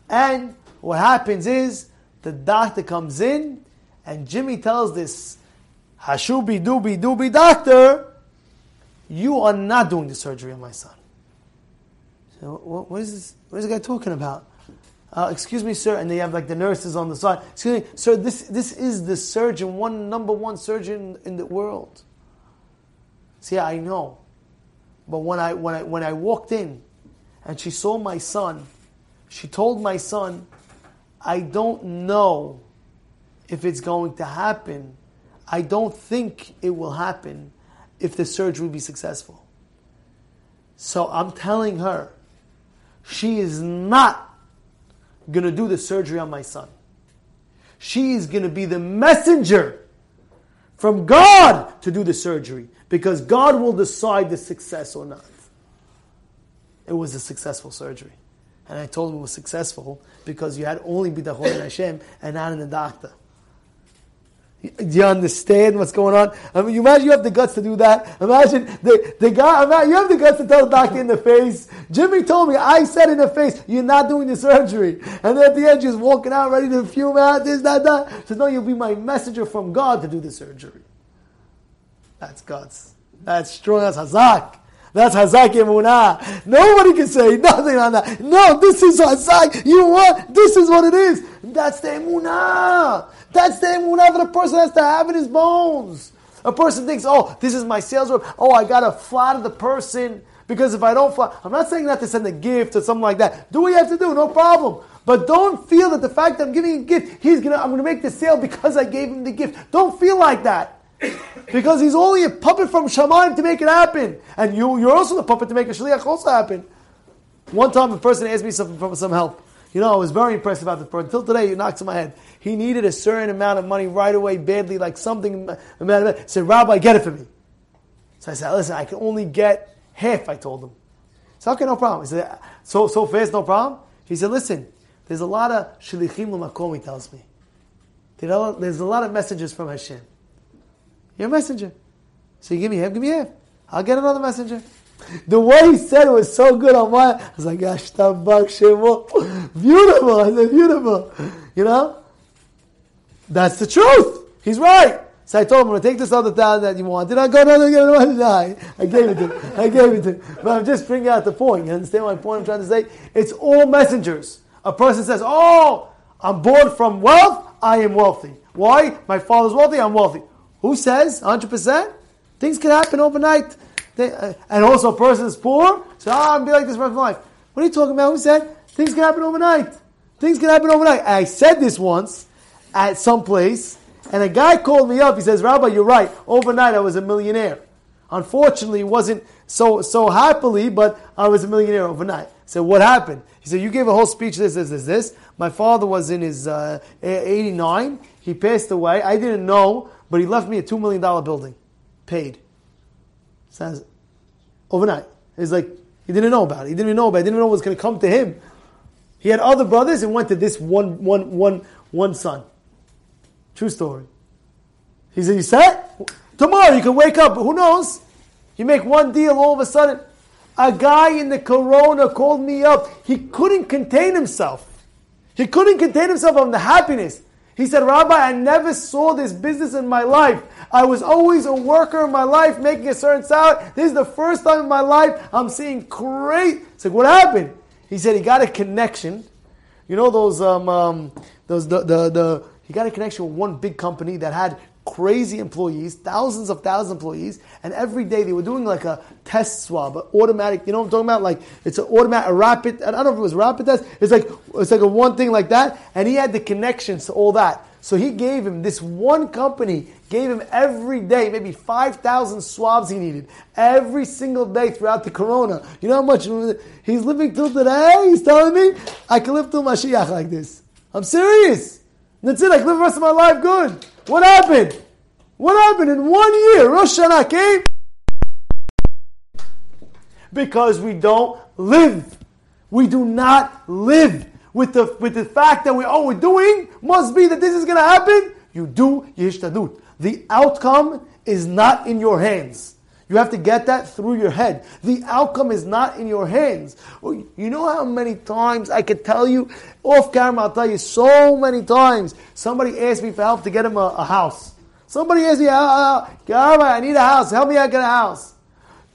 And what happens is the doctor comes in, and Jimmy tells this Hashubi dubi dubi doctor, you are not doing the surgery on my son. So what, what is this? What is the guy talking about? Uh, excuse me, sir, and they have like the nurses on the side. Excuse me, sir, this, this is the surgeon, one number one surgeon in the world. See, I know. But when I, when I, when I walked in and she saw my son, she told my son, I don't know if it's going to happen. I don't think it will happen if the surgery will be successful. So I'm telling her, she is not going to do the surgery on my son. She is going to be the messenger from God to do the surgery because God will decide the success or not. It was a successful surgery. And I told him it was successful because you had only bitachon in Hashem and not in the doctor. Do you understand what's going on? I mean, you imagine you have the guts to do that. Imagine the, the guy, imagine you have the guts to tell the doctor in the face. Jimmy told me, I said in the face, you're not doing the surgery. And then at the end, she's walking out ready to fume out, this, that, that. Said, no, you'll be my messenger from God to do the surgery. That's guts. That's strong. That's hazak. That's Hazak Emunah. Nobody can say nothing on that. No, this is Hazak. You what? This is what it is. That's the Emunah. That's the Emunah that a person has to have in his bones. A person thinks, oh, this is my sales rep. Oh, I got to flatter the person. Because if I don't flatter, I'm not saying that to send a gift or something like that. Do what you have to do, no problem. But don't feel that the fact that I'm giving a gift, he's gonna, I'm gonna make the sale because I gave him the gift. Don't feel like that. Because he's only a puppet from Shamayim to make it happen. And you, you're also the puppet to make a Shaliach also happen. One time a person asked me something, for some help. You know, I was very impressed about the person. Until today, it knocks in my head. He needed a certain amount of money right away, badly, like something. He said, Rabbi, get it for me. So I said, listen, I can only get half, I told him. So okay, no problem. He said, so, so fast, no problem? He said, listen, there's a lot of shlichim l'makom, he tells me. There's a lot of messages from Hashem. You're a messenger. So you give me half, give me half. I'll get another messenger. The way he said it was so good on my, I was like, Shemo. Beautiful. I said, beautiful. You know? That's the truth. He's right. So I told him, I'm going to take this other town that you wanted. I go, no, no, no, no, no. I gave it to him. I gave it to him. But I'm just bringing out the point. You understand my point I'm trying to say? It's all messengers. A person says, oh, I'm born from wealth. I am wealthy. Why? My father's wealthy. I'm wealthy. Who says 100%? Things can happen overnight. They, uh, and also a person is poor, so oh, I'm be like this for life. What are you talking about? Who said? Things can happen overnight. Things can happen overnight. I said this once at some place, and a guy called me up. He says, Rabbi, you're right. Overnight I was a millionaire. Unfortunately, it wasn't so so happily, but I was a millionaire overnight. So what happened? He said, you gave a whole speech, this, this, this, this. My father was in his uh, 89. He passed away. I didn't know but he left me a $2 million building, paid. Says, overnight. He's like, he didn't know about it. He didn't even know about it. He didn't know what was going to come to him. He had other brothers and went to this one, one, one, one son. True story. He said, you set? Tomorrow you can wake up, who knows? You make one deal, all of a sudden, a guy in the corona called me up. He couldn't contain himself. He couldn't contain himself on the happiness. He said, Rabbi, I never saw this business in my life. I was always a worker in my life, making a certain salary. This is the first time in my life I'm seeing great. It's like, what happened? He said he got a connection. You know those, um, um, those the, the, the, he got a connection with one big company that had crazy employees, thousands of thousands of employees, and every day they were doing like a test swab, automatic. You know I'm talking about? Like it's an automatic, a rapid. I don't know if it was rapid test. It's like it's like a one thing like that, and he had the connections to all that. So he gave him this one company gave him every day maybe five thousand swabs he needed every single day throughout the Corona. You know how much he's living till today? He's telling me I can live till Mashiach like this. I'm serious. That's it. I can live the rest of my life good. What happened? What happened in one year? Rosh Hashanah came because we don't live. We do not live with the with the fact that we oh we're doing must be that this is going to happen. You do yishtadut. The outcome is not in your hands. You have to get that through your head. The outcome is not in your hands. Oh, you know how many times I could tell you off camera, I'll tell you so many times. Somebody asked me for help to get him a, a house. Somebody asked me, ah, ah, ah, Rabbi, I need a house. Help me out get a house.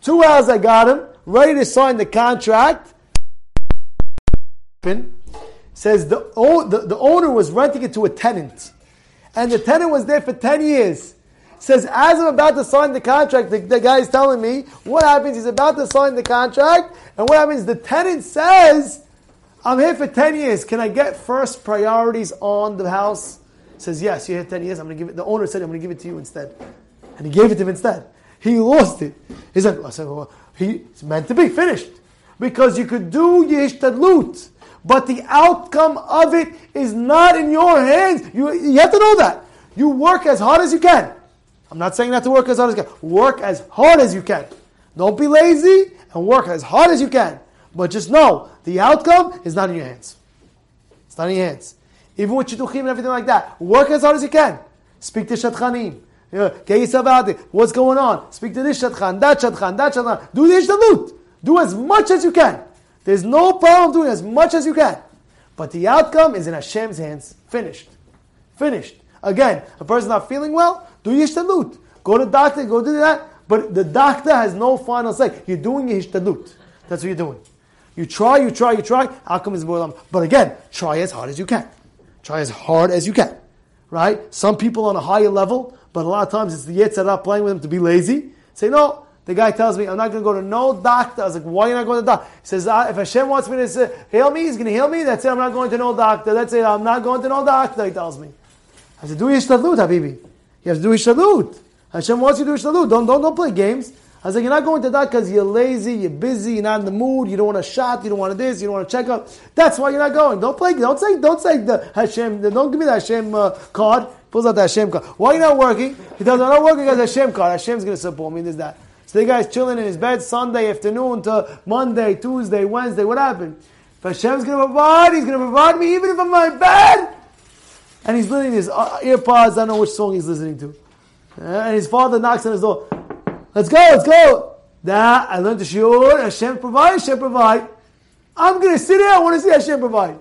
Two hours I got him, ready to sign the contract. Says the, the, the owner was renting it to a tenant. And the tenant was there for 10 years. Says, as I'm about to sign the contract, the, the guy is telling me what happens. He's about to sign the contract. And what happens? The tenant says, I'm here for 10 years. Can I get first priorities on the house? Says, yes, you're here 10 years. I'm going to give it. The owner said, I'm going to give it to you instead. And he gave it to him instead. He lost it. He said, I said well, he's meant to be finished. Because you could do loot, but the outcome of it is not in your hands. You, you have to know that. You work as hard as you can. I'm not saying not to work as hard as you can. Work as hard as you can. Don't be lazy and work as hard as you can. But just know the outcome is not in your hands. It's not in your hands. Even with shidduchim and everything like that, work as hard as you can. Speak to shadchanim. Get yourself out there. What's going on? Speak to this shadchan, that shadchan, that shadchan. Do the ishtalut. Do as much as you can. There's no problem doing as much as you can. But the outcome is in Hashem's hands. Finished. Finished. Again, a person not feeling well, do yishtalut. Go to the doctor, go do that. But the doctor has no final say. You're doing yishtalut. That's what you're doing. You try, you try, you try. Outcome is more. But again, try as hard as you can. Try as hard as you can. Right? Some people on a higher level, but a lot of times it's the Yetzer Hara playing with them to be lazy. Say, no, the guy tells me, I'm not going to go to no doctor. I was like, why are you not going to doctor? He says, if Hashem wants me to heal me, he's going to heal me. That's it. I'm not going to no doctor. That's it. I'm not going to no doctor, he tells me. I said, do ishtadlut, Habibi. You have to do ishtadlut. Hashem wants you to do ishtadlut. Don't, don't, don't play games. I was like, you're not going to doctor because you're lazy, you're busy, you're not in the mood, you don't want a shot, you don't want this, you don't want to check up. That's why you're not going. Don't play. Don't say. Don't say the Hashem. Don't give me the Hashem uh, card. Pulls out the Hashem card. Why are you not working? He tells me, I'm not working because Hashem card. Hashem's going to support me. This that. So the guy's chilling in his bed Sunday afternoon to Monday, Tuesday, Wednesday. What happened? If Hashem's going to provide, He's going to provide me even if I'm in my bed. And he's listening to his uh, AirPods. I don't know which song he's listening to. Uh, and his father knocks on his door. Let's go, let's go. That I learned the shiur. Hashem provide, Hashem provide. I'm going to sit here. I want to see Hashem provide.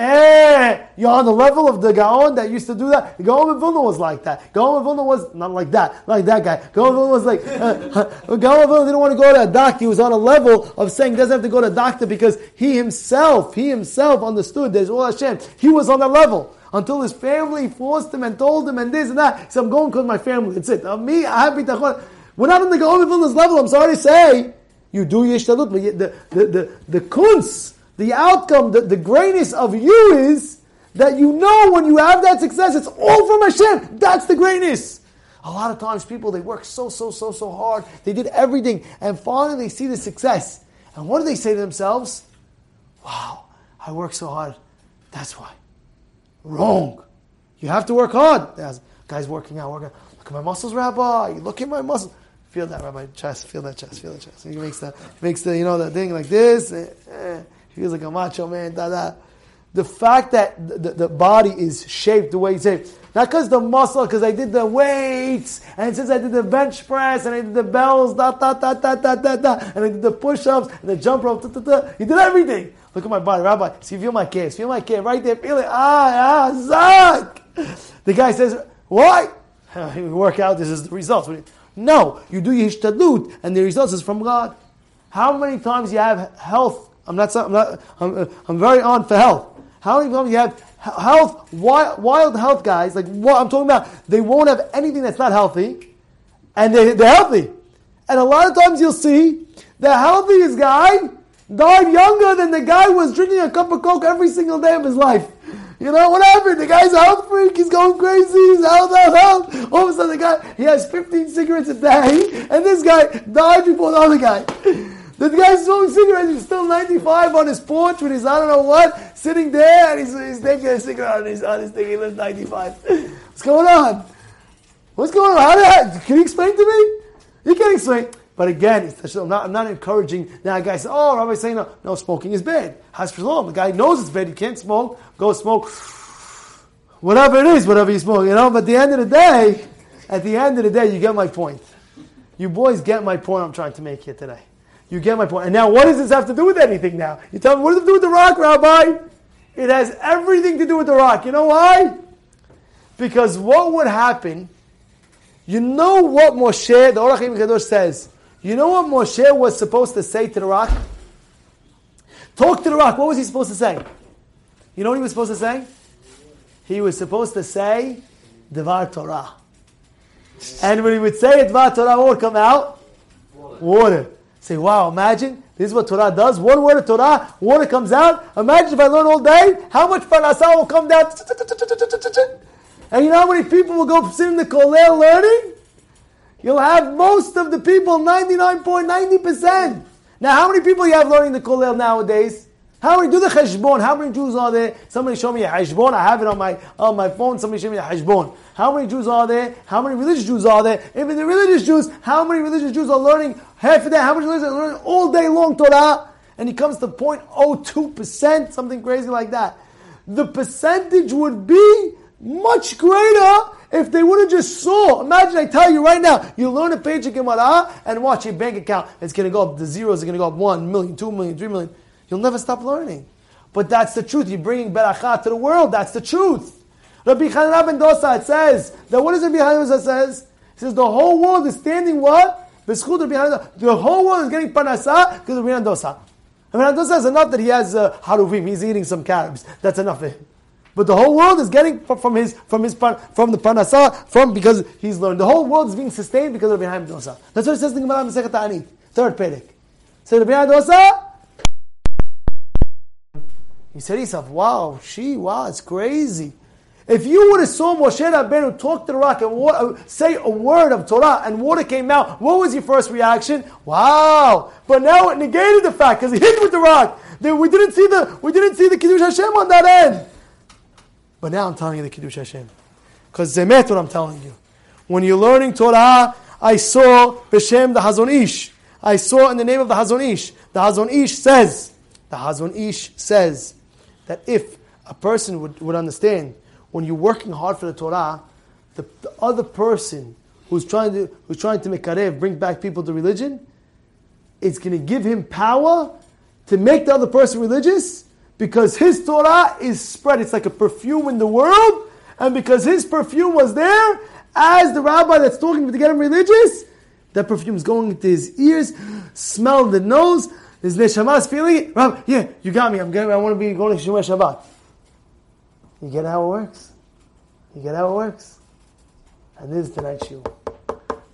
Eh, you're on the level of the Gaon that used to do that. Gaon of Vilna was like that. Gaon of Vilna was not like that, like that guy. Gaon of Vilna was like, uh, uh Gaon of Vilna didn't want to go to a doctor. He was on a level of saying he doesn't have to go to a doctor because he himself, he himself understood there's all Hashem. He was on that level until his family forced him and told him and this and that. So I'm going because my family. That's it. Uh, me, I have bitachon. We're not on the Gaon of Vilna's level. I'm sorry to say. You do yishtalut, but the, the, the, the kunz, the outcome, the, the greatness of you is that you know when you have that success, it's all from Hashem. That's the greatness. A lot of times people, they work so, so, so, so hard. They did everything. And finally they see the success. And what do they say to themselves? Wow, I work so hard. That's why. Wrong. You have to work hard. Guys working out, working out. Look at my muscles, Rabbi. Look at my muscles. Feel that, Rabbi. Chest. Feel that chest. Feel that chest. He makes the, makes the, you know, the thing like this. Eh, eh. He feels like a macho man. Da da. The fact that the, the body is shaped the way it's shaped, not because the muscle, because I did the weights, and since I did the bench press, and I did the bells, da da da da da da da, and I did the push-ups, and the jump rope, da da da. He did everything. Look at my body, Rabbi. See, feel my calves, feel my calf right there, feel it. Ah, ah, zuck. The guy says, "Why?" We work out. This is the results. No, you do your yishtadlut, and the results is from God. How many times you have health? I'm not. I'm not. I'm, I'm very on for health. How many you have health, wild, wild health guys? Like what I'm talking about, they won't have anything that's not healthy, and they, they're healthy. And a lot of times you'll see the healthiest guy died younger than the guy who was drinking a cup of Coke every single day of his life. You know, what happened? The guy's a health freak, he's going crazy, he's health, health, health. All of a sudden the guy, he has 15 cigarettes a day, and this guy died before the other guy. The guy's smoking cigarettes, he's still 95 on his porch with his I don't know what, sitting there, and he's, he's taking a cigarette on his, on his thing, he lives 95. What's going on? What's going on? How did I, can you explain to me? You can't explain. But again, I'm not, I'm not encouraging that guy says, oh, Rabbi's saying no, no, smoking is bad. Has for The guy knows it's bad, he can't smoke, go smoke whatever it is, whatever you smoke, you know. But at the end of the day, at the end of the day, you get my point. You boys get my point I'm trying to make here today. You get my point. And now, what does this have to do with anything now? You tell me, what does it do with the rock, Rabbi? It has everything to do with the rock. You know why? Because what would happen You know what Moshe, the Ohr HaChaim HaKadosh says. You know what Moshe was supposed to say to the rock? Talk to the rock. What was he supposed to say? You know what he was supposed to say? He was supposed to say, Devar Torah. And when he would say it, Devar Torah, what would come out? Water. Say, wow, imagine, this is what Torah does. One word of Torah, water comes out. Imagine if I learn all day, how much parnasa will come down. And you know how many people will go sit in the kollel learning? You'll have most of the people, 99.90%. Now, how many people you have learning the kollel nowadays? How many do the cheshbon? How many Jews are there? Somebody show me a cheshbon. I have it on my on my phone. Somebody show me a cheshbon. How many Jews are there? How many religious Jews are there? Even the religious Jews, how many religious Jews are learning half a day? How many religious are learning all day long Torah? And he comes to 0.02 percent, something crazy like that. The percentage would be much greater if they would have just saw. Imagine I tell you right now, you learn a page of Gemara and watch your bank account. It's going to go up. The zeros are going to go up 1 million, 2 million, 3 million. You'll never stop learning. But that's the truth. You're bringing beracha to the world. That's the truth. Rabbi Chanina ben Dosa, it says, that what does Rabbi Chanina Dosa says? He says the whole world is standing what? The whole world is getting parnasa because of Rabbi Dosa. Rabbi Dosa is enough that he has uh, haruvim. He's eating some carobs. That's enough for him. But the whole world is getting from his from his from the parnasa from because he's learned. The whole world is being sustained because of Rabbi Dosa. That's what it says in the Gemara Masechet third perek. So Rabbi Dosa you said to yourself, wow, she, wow, it's crazy. If you would have saw Moshe Rabbeinu talk to the rock and water, say a word of Torah and water came out, what was your first reaction? Wow! But now it negated the fact because he hit with the rock. We didn't see the we didn't see the kiddush Hashem on that end. But now I'm telling you the kiddush Hashem because zemet what I'm telling you. When you're learning Torah, I saw B'Shem the Hazon Ish. I saw in the name of the Hazon Ish. The Hazon Ish says. The Hazon Ish says that if a person would, would understand when you're working hard for the Torah, the, the other person who's trying to who's trying to make karev, bring back people to religion, it's going to give him power to make the other person religious because his Torah is spread. It's like a perfume in the world, and because his perfume was there, as the rabbi that's talking to get him religious, that perfume is going into his ears, smell the nose, is feeling it. Yeah, you got me. I'm going. I want to be going to Shabbat. You get how it works. You get how it works. And this is tonight's shiur.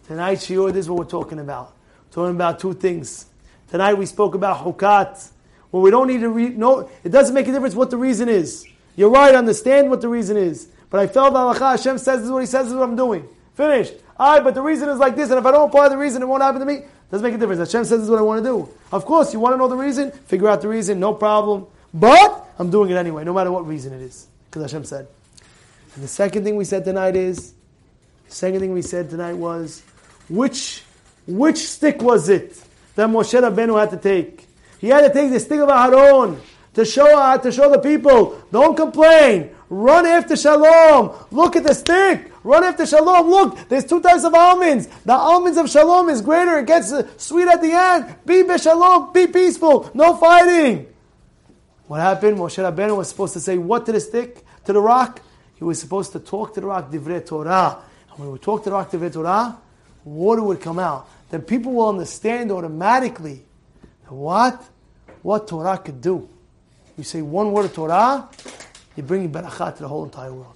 Tonight's shiur. This is what we're talking about. We're talking about two things. Tonight we spoke about hukat. Well, we don't need to read. No, it doesn't make a difference what the reason is. You're right. Understand what the reason is. But I felt Allah Hashem says this is what He says. This is what I'm doing. Finished. All right, but the reason is like this, and if I don't apply the reason, it won't happen to me. Doesn't make a difference. Hashem says this is what I want to do. Of course, you want to know the reason, figure out the reason, no problem. But I'm doing it anyway, no matter what reason it is. Because Hashem said. And the second thing we said tonight is, the second thing we said tonight was, which which stick was it that Moshe Rabbeinu had to take? He had to take the stick of Aharon to show uh, to show the people, don't complain. Run after shalom. Look at the stick. Run after shalom. Look, there's two types of almonds. The almonds of shalom is greater. It gets sweet at the end. Be shalom. Be peaceful. No fighting. What happened? Moshe Rabbeinu was supposed to say what to the stick, to the rock? He was supposed to talk to the rock, divrei Torah. And when we talk to the rock, divrei Torah, water would come out. Then people will understand automatically what? What Torah could do. You say one word of Torah, you're bringing barakah to the whole entire world.